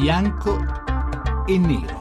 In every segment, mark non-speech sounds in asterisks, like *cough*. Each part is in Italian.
bianco e nero.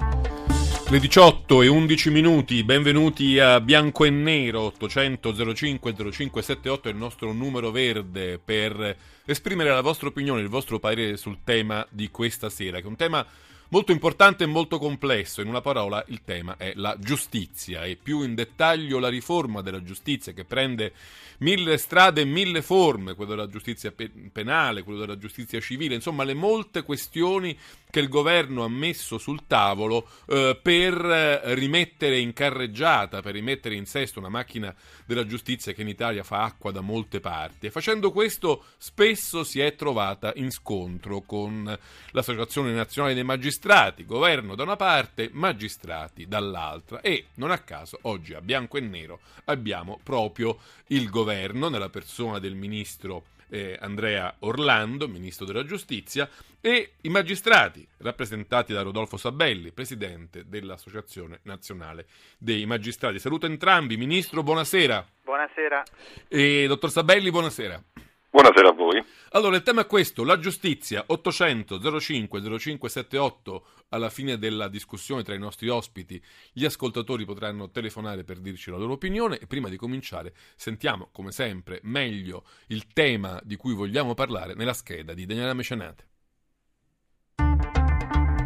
Le 18 e 11 minuti, benvenuti a Bianco e Nero 800 05 0578 è il nostro numero verde per esprimere la vostra opinione, il vostro parere sul tema di questa sera, che è un tema molto importante e molto complesso. In una parola, il tema è la giustizia e più in dettaglio la riforma della giustizia che prende mille strade e mille forme, quello della giustizia penale, quello della giustizia civile, insomma le molte questioni che il governo ha messo sul tavolo eh, per rimettere in carreggiata, per rimettere in sesto una macchina della giustizia che in Italia fa acqua da molte parti. E facendo questo spesso si è trovata in scontro con l'Associazione Nazionale dei Magistrati, governo da una parte, magistrati dall'altra. E non a caso oggi a bianco e nero abbiamo proprio il governo nella persona del ministro eh, Andrea Orlando, ministro della giustizia, e i magistrati, rappresentati da Rodolfo Sabelli, presidente dell'Associazione Nazionale dei Magistrati. Saluto entrambi. Ministro, buonasera. Buonasera. E dottor Sabelli, buonasera. Buonasera a voi. Allora, il tema è questo, la giustizia, 800 05 0578, alla fine della discussione tra i nostri ospiti, gli ascoltatori potranno telefonare per dirci la loro opinione e prima di cominciare sentiamo, come sempre, meglio il tema di cui vogliamo parlare nella scheda di Daniela Mecenate.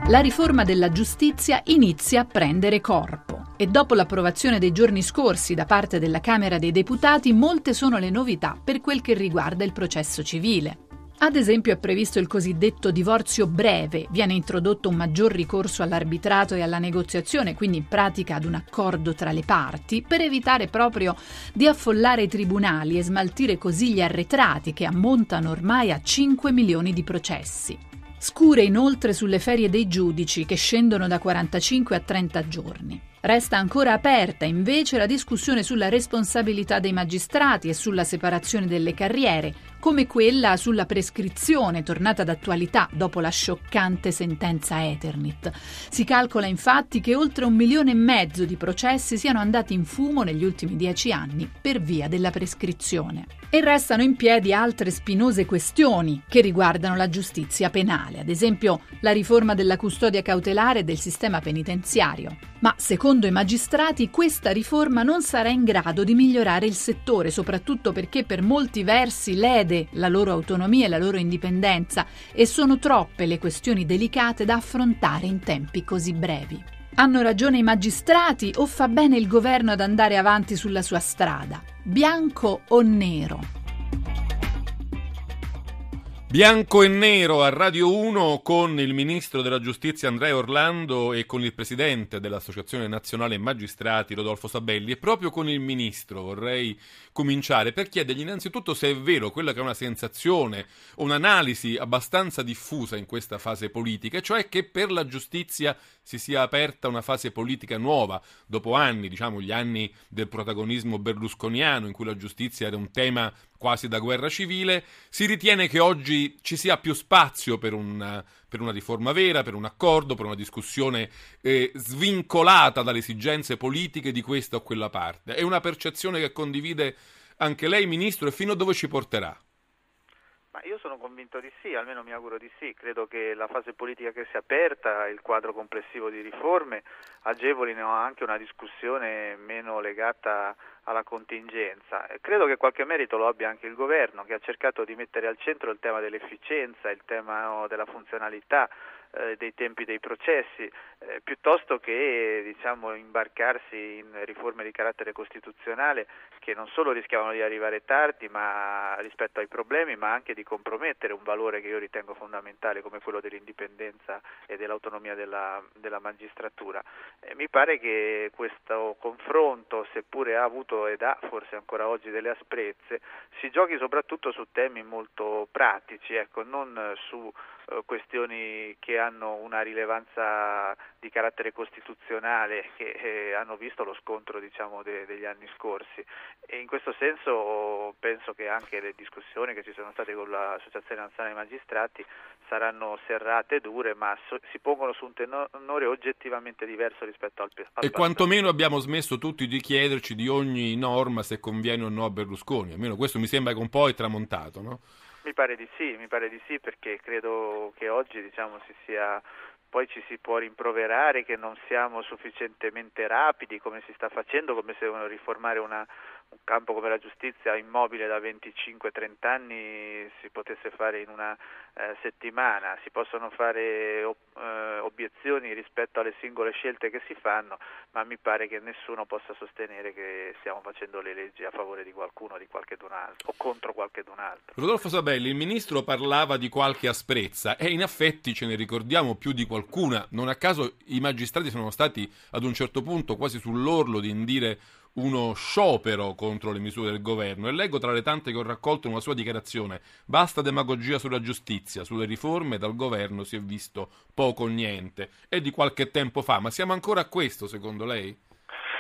La riforma della giustizia inizia a prendere corpo e dopo l'approvazione dei giorni scorsi da parte della Camera dei Deputati molte sono le novità per quel che riguarda il processo civile. Ad esempio è previsto il cosiddetto divorzio breve, viene introdotto un maggior ricorso all'arbitrato e alla negoziazione, quindi in pratica ad un accordo tra le parti, per evitare proprio di affollare i tribunali e smaltire così gli arretrati che ammontano ormai a 5 milioni di processi. Scure inoltre sulle ferie dei giudici che scendono da 45 a 30 giorni. Resta ancora aperta invece la discussione sulla responsabilità dei magistrati e sulla separazione delle carriere, come quella sulla prescrizione tornata d'attualità dopo la scioccante sentenza Eternit. Si calcola infatti che oltre un milione e mezzo di processi siano andati in fumo negli ultimi dieci anni per via della prescrizione. E restano in piedi altre spinose questioni che riguardano la giustizia penale, ad esempio la riforma della custodia cautelare del sistema penitenziario. Ma secondo i magistrati questa riforma non sarà in grado di migliorare il settore, soprattutto perché per molti versi lede la loro autonomia e la loro indipendenza e sono troppe le questioni delicate da affrontare in tempi così brevi. Hanno ragione i magistrati o fa bene il governo ad andare avanti sulla sua strada? Bianco o nero? Bianco e nero a Radio 1 con il ministro della giustizia Andrea Orlando e con il presidente dell'Associazione Nazionale Magistrati Rodolfo Sabelli. E proprio con il ministro vorrei cominciare per chiedergli innanzitutto se è vero quella che è una sensazione, un'analisi abbastanza diffusa in questa fase politica, cioè che per la giustizia si sia aperta una fase politica nuova dopo anni, diciamo gli anni del protagonismo berlusconiano in cui la giustizia era un tema quasi da guerra civile, si ritiene che oggi ci sia più spazio per una, per una riforma vera, per un accordo, per una discussione eh, svincolata dalle esigenze politiche di questa o quella parte. È una percezione che condivide anche lei, Ministro, e fino a dove ci porterà? Ma io sono convinto di sì, almeno mi auguro di sì. Credo che la fase politica che si è aperta, il quadro complessivo di riforme, agevolino anche una discussione meno legata alla contingenza. Credo che qualche merito lo abbia anche il governo, che ha cercato di mettere al centro il tema dell'efficienza, il tema della funzionalità, eh, dei tempi dei processi, eh, piuttosto che diciamo, imbarcarsi in riforme di carattere costituzionale che non solo rischiavano di arrivare tardi ma, rispetto ai problemi, ma anche di compromettere un valore che io ritengo fondamentale come quello dell'indipendenza e dell'autonomia della, della magistratura. Eh, mi pare che questo confronto, seppure ha avuto ed ha forse ancora oggi delle asprezze, si giochi soprattutto su temi molto pratici, ecco, non su questioni che hanno una rilevanza di carattere costituzionale che eh, hanno visto lo scontro diciamo, de- degli anni scorsi e in questo senso penso che anche le discussioni che ci sono state con l'Associazione Nazionale dei Magistrati saranno serrate e dure ma so- si pongono su un tenore oggettivamente diverso rispetto al, al E passato. quantomeno abbiamo smesso tutti di chiederci di ogni norma se conviene o no a Berlusconi, almeno questo mi sembra che un po' è tramontato, no? Mi pare di sì, mi pare di sì perché credo che oggi diciamo, si sia poi ci si può rimproverare che non siamo sufficientemente rapidi come si sta facendo, come se devono riformare una, un campo come la giustizia immobile da 25-30 anni si potesse fare in una eh, settimana, si possono fare eh, obiezioni rispetto alle singole scelte che si fanno, ma mi pare che nessuno possa sostenere che stiamo facendo le leggi a favore di qualcuno, di qualcun altro o contro qualcun altro. Rodolfo Sabelli, il ministro parlava di qualche asprezza e in effetti ce ne ricordiamo più di qualcuna, non a caso i magistrati sono stati ad un certo punto quasi sull'orlo di indire uno sciopero contro le misure del governo e leggo tra le tante che ho raccolto una sua dichiarazione basta demagogia sulla giustizia, sulle riforme dal governo si è visto poco o niente è di qualche tempo fa, ma siamo ancora a questo secondo lei?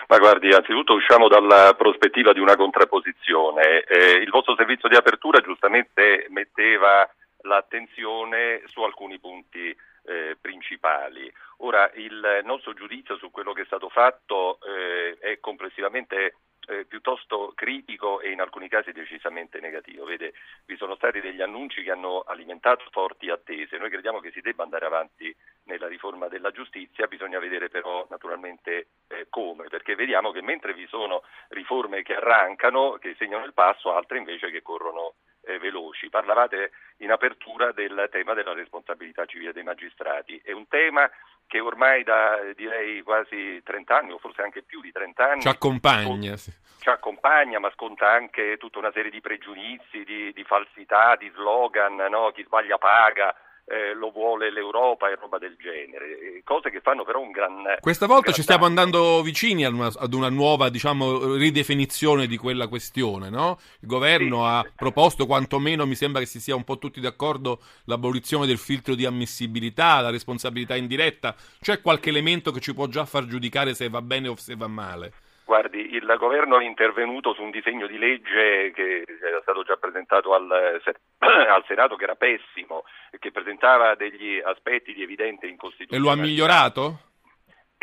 Ma guardi, anzitutto usciamo dalla prospettiva di una contrapposizione. Eh, il vostro servizio di apertura giustamente metteva l'attenzione su alcuni punti eh, principali. Ora, il nostro giudizio su quello che è stato fatto eh, è complessivamente eh, piuttosto critico e in alcuni casi decisamente negativo. Vede, vi sono stati degli annunci che hanno alimentato forti attese. Noi crediamo che si debba andare avanti nella riforma della giustizia, bisogna vedere però naturalmente eh, come, perché vediamo che mentre vi sono riforme che arrancano, che segnano il passo, altre invece che corrono eh, veloci. Parlavate in apertura del tema della responsabilità civile dei magistrati. È un tema che ormai da direi quasi 30 anni o forse anche più di 30 anni ci accompagna, sì. ci accompagna ma sconta anche tutta una serie di pregiudizi, di, di falsità, di slogan, no? chi sbaglia paga, eh, lo vuole l'Europa e roba del genere, cose che fanno però un gran... Questa volta gran ci stiamo andando vicini ad una, ad una nuova diciamo, ridefinizione di quella questione, no? Il governo Sì. ha proposto, quantomeno mi sembra che si sia un po' tutti d'accordo, l'abolizione del filtro di ammissibilità, la responsabilità indiretta. C'è qualche elemento che ci può già far giudicare se va bene o se va male? Guardi, il governo è intervenuto su un disegno di legge che era stato già presentato al, *clears throat* al Senato che era pessimo, e che presentava degli aspetti di evidente E incostituzionalità. lo ha migliorato?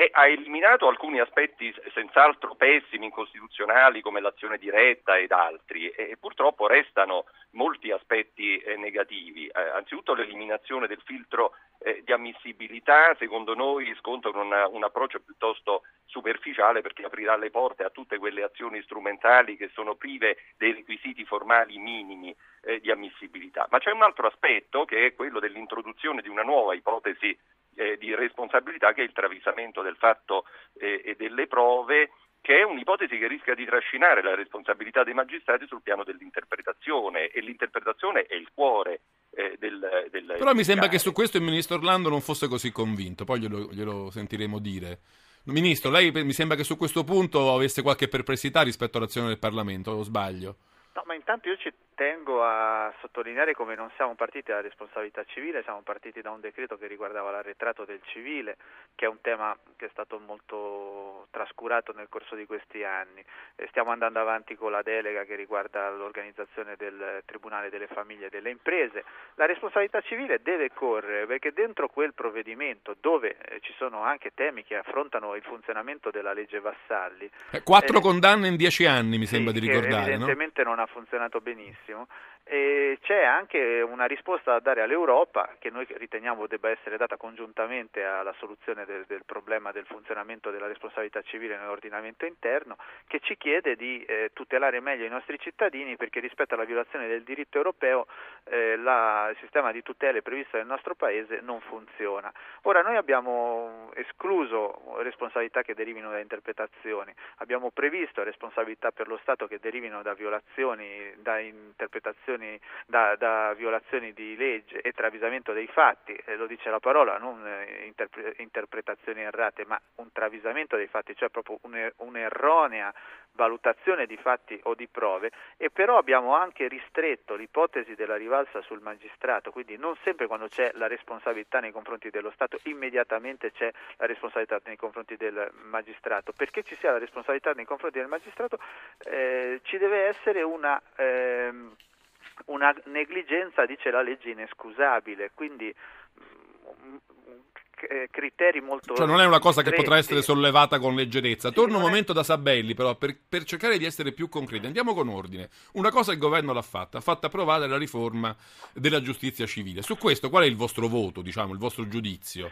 E ha eliminato alcuni aspetti senz'altro pessimi, incostituzionali come l'azione diretta ed altri e, e purtroppo restano molti aspetti eh, negativi. Eh, anzitutto l'eliminazione del filtro eh, di ammissibilità secondo noi sconta una- un approccio piuttosto superficiale perché aprirà le porte a tutte quelle azioni strumentali che sono prive dei requisiti formali minimi eh, di ammissibilità. Ma c'è un altro aspetto che è quello dell'introduzione di una nuova ipotesi eh, di responsabilità che è il travisamento del fatto eh, e delle prove che è un'ipotesi che rischia di trascinare la responsabilità dei magistrati sul piano dell'interpretazione e l'interpretazione è il cuore eh, del, del Però mi sembra che su questo il ministro Orlando non fosse così convinto, poi glielo, glielo sentiremo dire. Ministro, lei mi sembra che su questo punto avesse qualche perplessità rispetto all'azione del Parlamento, o sbaglio? No, ma intanto io ci tengo a sottolineare come non siamo partiti dalla responsabilità civile, siamo partiti da un decreto che riguardava l'arretrato del civile, che è un tema che è stato molto trascurato nel corso di questi anni. E stiamo andando avanti con la delega che riguarda l'organizzazione del Tribunale delle Famiglie e delle Imprese. La responsabilità civile deve correre perché dentro quel provvedimento dove eh, ci sono anche temi che affrontano il funzionamento della legge Vassalli, Eh, quattro Eh, condanne in dieci anni, mi sembra sì, di che ricordare, no? evidentemente non ha funzionato benissimo. l'océan E c'è anche una risposta da dare all'Europa che noi riteniamo debba essere data congiuntamente alla soluzione del, del problema del funzionamento della responsabilità civile nell'ordinamento interno, che ci chiede di eh, tutelare meglio i nostri cittadini perché rispetto alla violazione del diritto europeo eh, la- il sistema di tutele previsto nel nostro Paese non funziona. Ora noi abbiamo escluso responsabilità che derivino da interpretazioni, abbiamo previsto responsabilità per lo Stato che derivino da violazioni, da interpretazioni, da, da violazioni di legge e travisamento dei fatti, eh, lo dice la parola, non eh, interpre- interpretazioni errate, ma un travisamento dei fatti, cioè proprio un- un'erronea valutazione di fatti o di prove. E però abbiamo anche ristretto l'ipotesi della rivalsa sul magistrato, quindi non sempre quando c'è la responsabilità nei confronti dello Stato immediatamente c'è la responsabilità nei confronti del magistrato, perché ci sia la responsabilità nei confronti del magistrato eh, ci deve essere una, ehm, una negligenza, dice la legge, inescusabile, quindi mm, eh, criteri molto... Cioè non è una cosa che potrà essere sollevata con leggerezza. Torno un momento da Sabelli però per, per cercare di essere più concreti. Andiamo con ordine. Una cosa il governo l'ha fatta, ha fatto approvare la riforma della giustizia civile. Su questo qual è il vostro voto, diciamo, il vostro giudizio?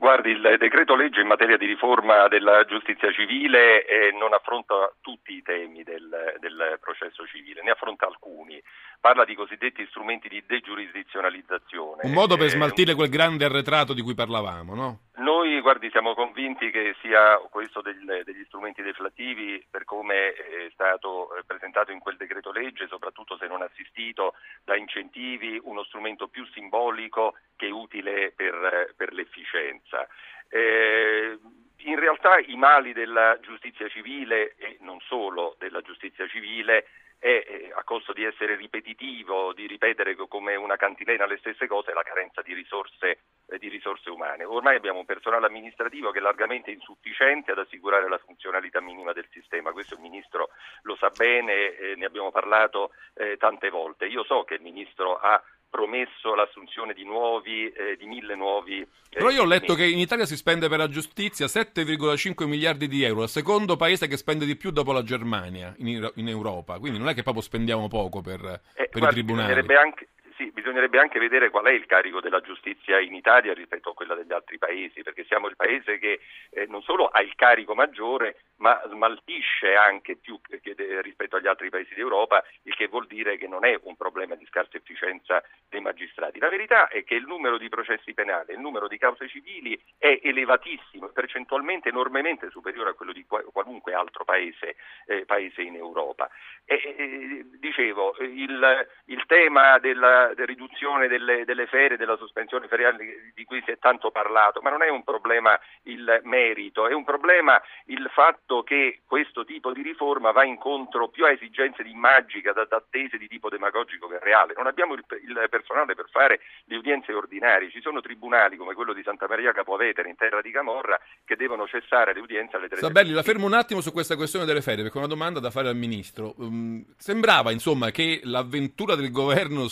Guardi, il decreto legge in materia di riforma della giustizia civile eh, non affronta tutti i temi del, del processo civile, ne affronta alcuni. Parla di cosiddetti strumenti di degiurisdizionalizzazione. Un modo per Eh, smaltire quel grande arretrato di cui parlavamo, no? Noi, guardi, siamo convinti che sia questo del- degli strumenti deflattivi, per come è stato eh, presentato in quel decreto legge, soprattutto se non assistito da incentivi, uno strumento più simbolico che utile per, per l'efficienza. Eh, in realtà i mali della giustizia civile e non solo della giustizia civile eh, a costo di essere ripetitivo, di ripetere co- come una cantilena le stesse cose, la carenza di risorse, eh, di risorse umane. Ormai abbiamo un personale amministrativo che è largamente insufficiente ad assicurare la funzionalità minima del sistema, questo il Ministro lo sa bene, eh, ne abbiamo parlato eh, tante volte. Io so che il Ministro ha promesso l'assunzione di nuovi, eh, di mille nuovi. eh, Però io ho letto che in Italia si spende per la giustizia 7,5 miliardi di euro, il secondo paese che spende di più dopo la Germania in, in Europa. Quindi non è che proprio spendiamo poco per, Eh, per i guardi, tribunali. Bisognerebbe anche, sì, bisognerebbe anche vedere qual è il carico della giustizia in Italia rispetto a quella degli altri paesi, perché siamo il paese che eh, non solo ha il carico maggiore, ma smaltisce anche più de- rispetto agli altri paesi d'Europa, il che vuol dire che non è un problema di scarsa efficienza dei magistrati. La verità è che il numero di processi penali, il numero di cause civili è elevatissimo, percentualmente enormemente superiore a quello di qua- qualunque altro paese, eh, paese in Europa. E, e, dicevo, il, il tema della, della riduzione delle, delle ferie, della sospensione feriale di cui si è tanto parlato, ma non è un problema il merito, è un problema il fatto che questo tipo di riforma va incontro più a esigenze di magica, da, attese di tipo demagogico che reale. Non abbiamo il, il personale per fare le udienze ordinarie, ci sono tribunali come quello di Santa Maria Capovetere in terra di Camorra che devono cessare le udienze alle 3 Sabelli, la fermo un attimo su questa questione delle ferie, perché è una domanda da fare al Ministro. Um, sembrava, insomma, che l'avventura del governo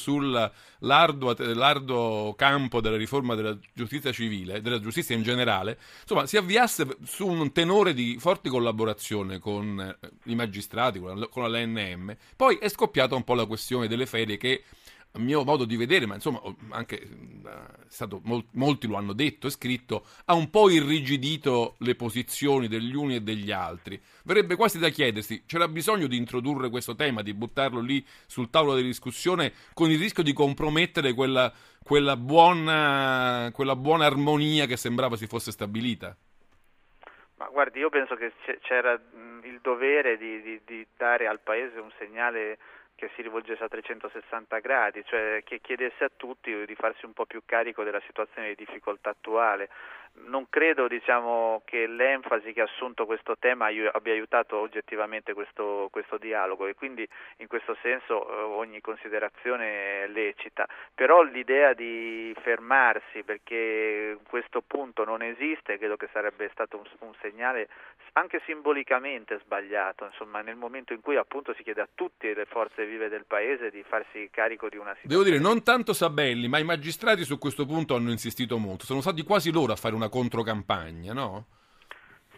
sull'arduo l'arduo campo della riforma della giustizia civile, della giustizia in generale, insomma, si avviasse su un tenore di forte collaborazione con eh, i magistrati, con la, con la LNM. Poi è scoppiata un po' la questione delle ferie che a mio modo di vedere, ma insomma anche mh, è stato mol- molti lo hanno detto e scritto, ha un po' irrigidito le posizioni degli uni e degli altri. Verrebbe quasi da chiedersi, c'era bisogno di introdurre questo tema, di buttarlo lì sul tavolo di discussione con il rischio di compromettere quella, quella buona, quella buona armonia che sembrava si fosse stabilita? Ma guardi, io penso che c'era il dovere di, di- di dare al Paese un segnale che si rivolgesse a 360 gradi, cioè che chiedesse a tutti di farsi un po' più carico della situazione di difficoltà attuale. Non credo diciamo, che l'enfasi che ha assunto questo tema abbia aiutato oggettivamente questo, questo dialogo e quindi in questo senso eh, ogni considerazione è lecita, però l'idea di fermarsi perché questo punto non esiste credo che sarebbe stato un, un segnale anche simbolicamente sbagliato, insomma nel momento in cui appunto si chiede a tutte le forze vive del paese di farsi carico di una situazione. Devo dire, non tanto Sabelli, ma i magistrati su questo punto hanno insistito molto. Sono stati quasi loro a fare una controcampagna, no?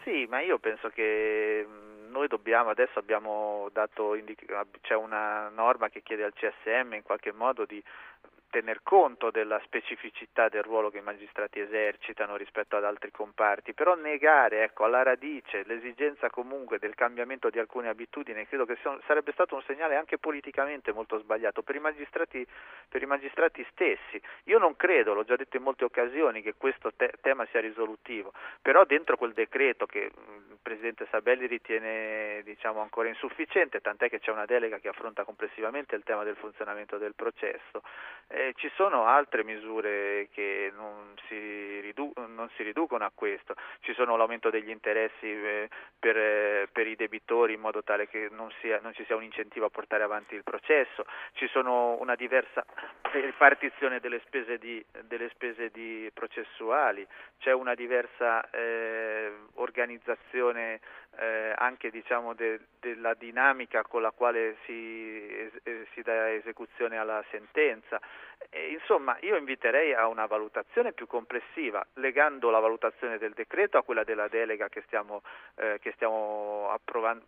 Sì, ma io penso che noi dobbiamo, adesso abbiamo dato, indic- c'è una norma che chiede al CSM in qualche modo di tener conto della specificità del ruolo che i magistrati esercitano rispetto ad altri comparti, però negare ecco, alla radice l'esigenza comunque del cambiamento di alcune abitudini credo che sia- sarebbe stato un segnale anche politicamente molto sbagliato per i magistrati, per i magistrati stessi. Io non credo, l'ho già detto in molte occasioni, che questo te- tema sia risolutivo, però dentro quel decreto che mh, il Presidente Sabelli ritiene diciamo, ancora insufficiente, tant'è che c'è una delega che affronta complessivamente il tema del funzionamento del processo, ci sono altre misure che non si, ridu- non si riducono a questo, ci sono l'aumento degli interessi eh, per, eh, per i debitori in modo tale che non, sia- non ci sia un incentivo a portare avanti il processo, ci sono una diversa *laughs* ripartizione delle spese, di, delle spese di processuali, c'è una diversa eh, organizzazione eh, anche diciamo, de, della dinamica con la quale si, es, si dà esecuzione alla sentenza. E, insomma, io inviterei a una valutazione più complessiva, legando la valutazione del decreto a quella della delega che stiamo, eh, che stiamo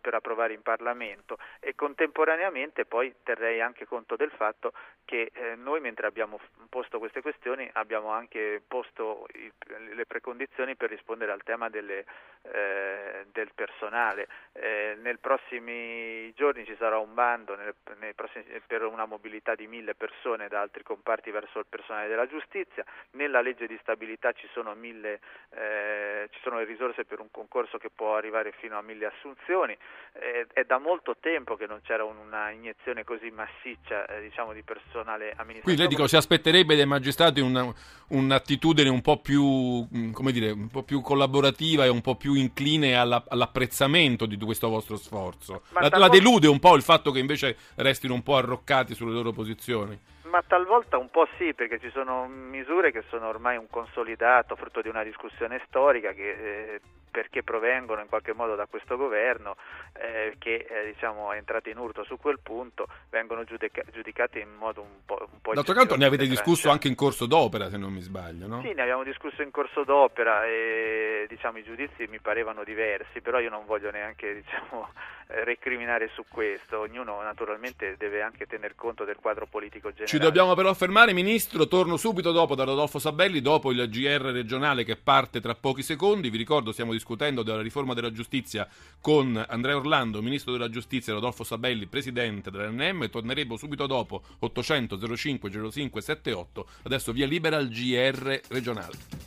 per approvare in Parlamento e contemporaneamente poi terrei anche conto del fatto che eh, noi mentre abbiamo posto queste questioni abbiamo anche posto i, le precondizioni per rispondere al tema delle, eh, del personale. Eh, nei prossimi giorni ci sarà un bando nel, prossimi, per una mobilità di mille persone da altri comparti verso il personale della giustizia. Nella legge di stabilità ci sono, mille, eh, ci sono le risorse per un concorso che può arrivare fino a mille assunzioni. è da molto tempo che non c'era una iniezione così massiccia eh, diciamo, di personale amministrativo. Quindi lei dico, si aspetterebbe dai magistrati una, un'attitudine un po' più, mm, come dire, un po' più collaborativa e un po' più incline alla, all'apprezzamento di questo vostro sforzo. La, la, delude un po' il fatto che invece restino un po' arroccati sulle loro posizioni? Ma talvolta un po' sì, perché ci sono misure che sono ormai un consolidato, frutto di una discussione storica che eh, perché provengono in qualche modo da questo governo eh, che eh, diciamo, è entrato in urto su quel punto, vengono giudica- giudicate in modo un po'... Un po D'altro canto ne avete discusso anche in corso d'opera, se non mi sbaglio, no? Sì, ne abbiamo discusso in corso d'opera e diciamo, i giudizi mi parevano diversi, però io non voglio neanche *laughs* diciamo, recriminare su questo, ognuno naturalmente deve anche tener conto del quadro politico generale. Ci dobbiamo però fermare, Ministro, torno subito dopo da Rodolfo Sabelli, dopo il GR regionale che parte tra pochi secondi, vi ricordo stiamo discutendo discutendo della riforma della giustizia con Andrea Orlando, ministro della giustizia, e Rodolfo Sabelli, presidente dell'NM. Torneremo subito dopo 800 05 05 78. Adesso via libera al GR regionale.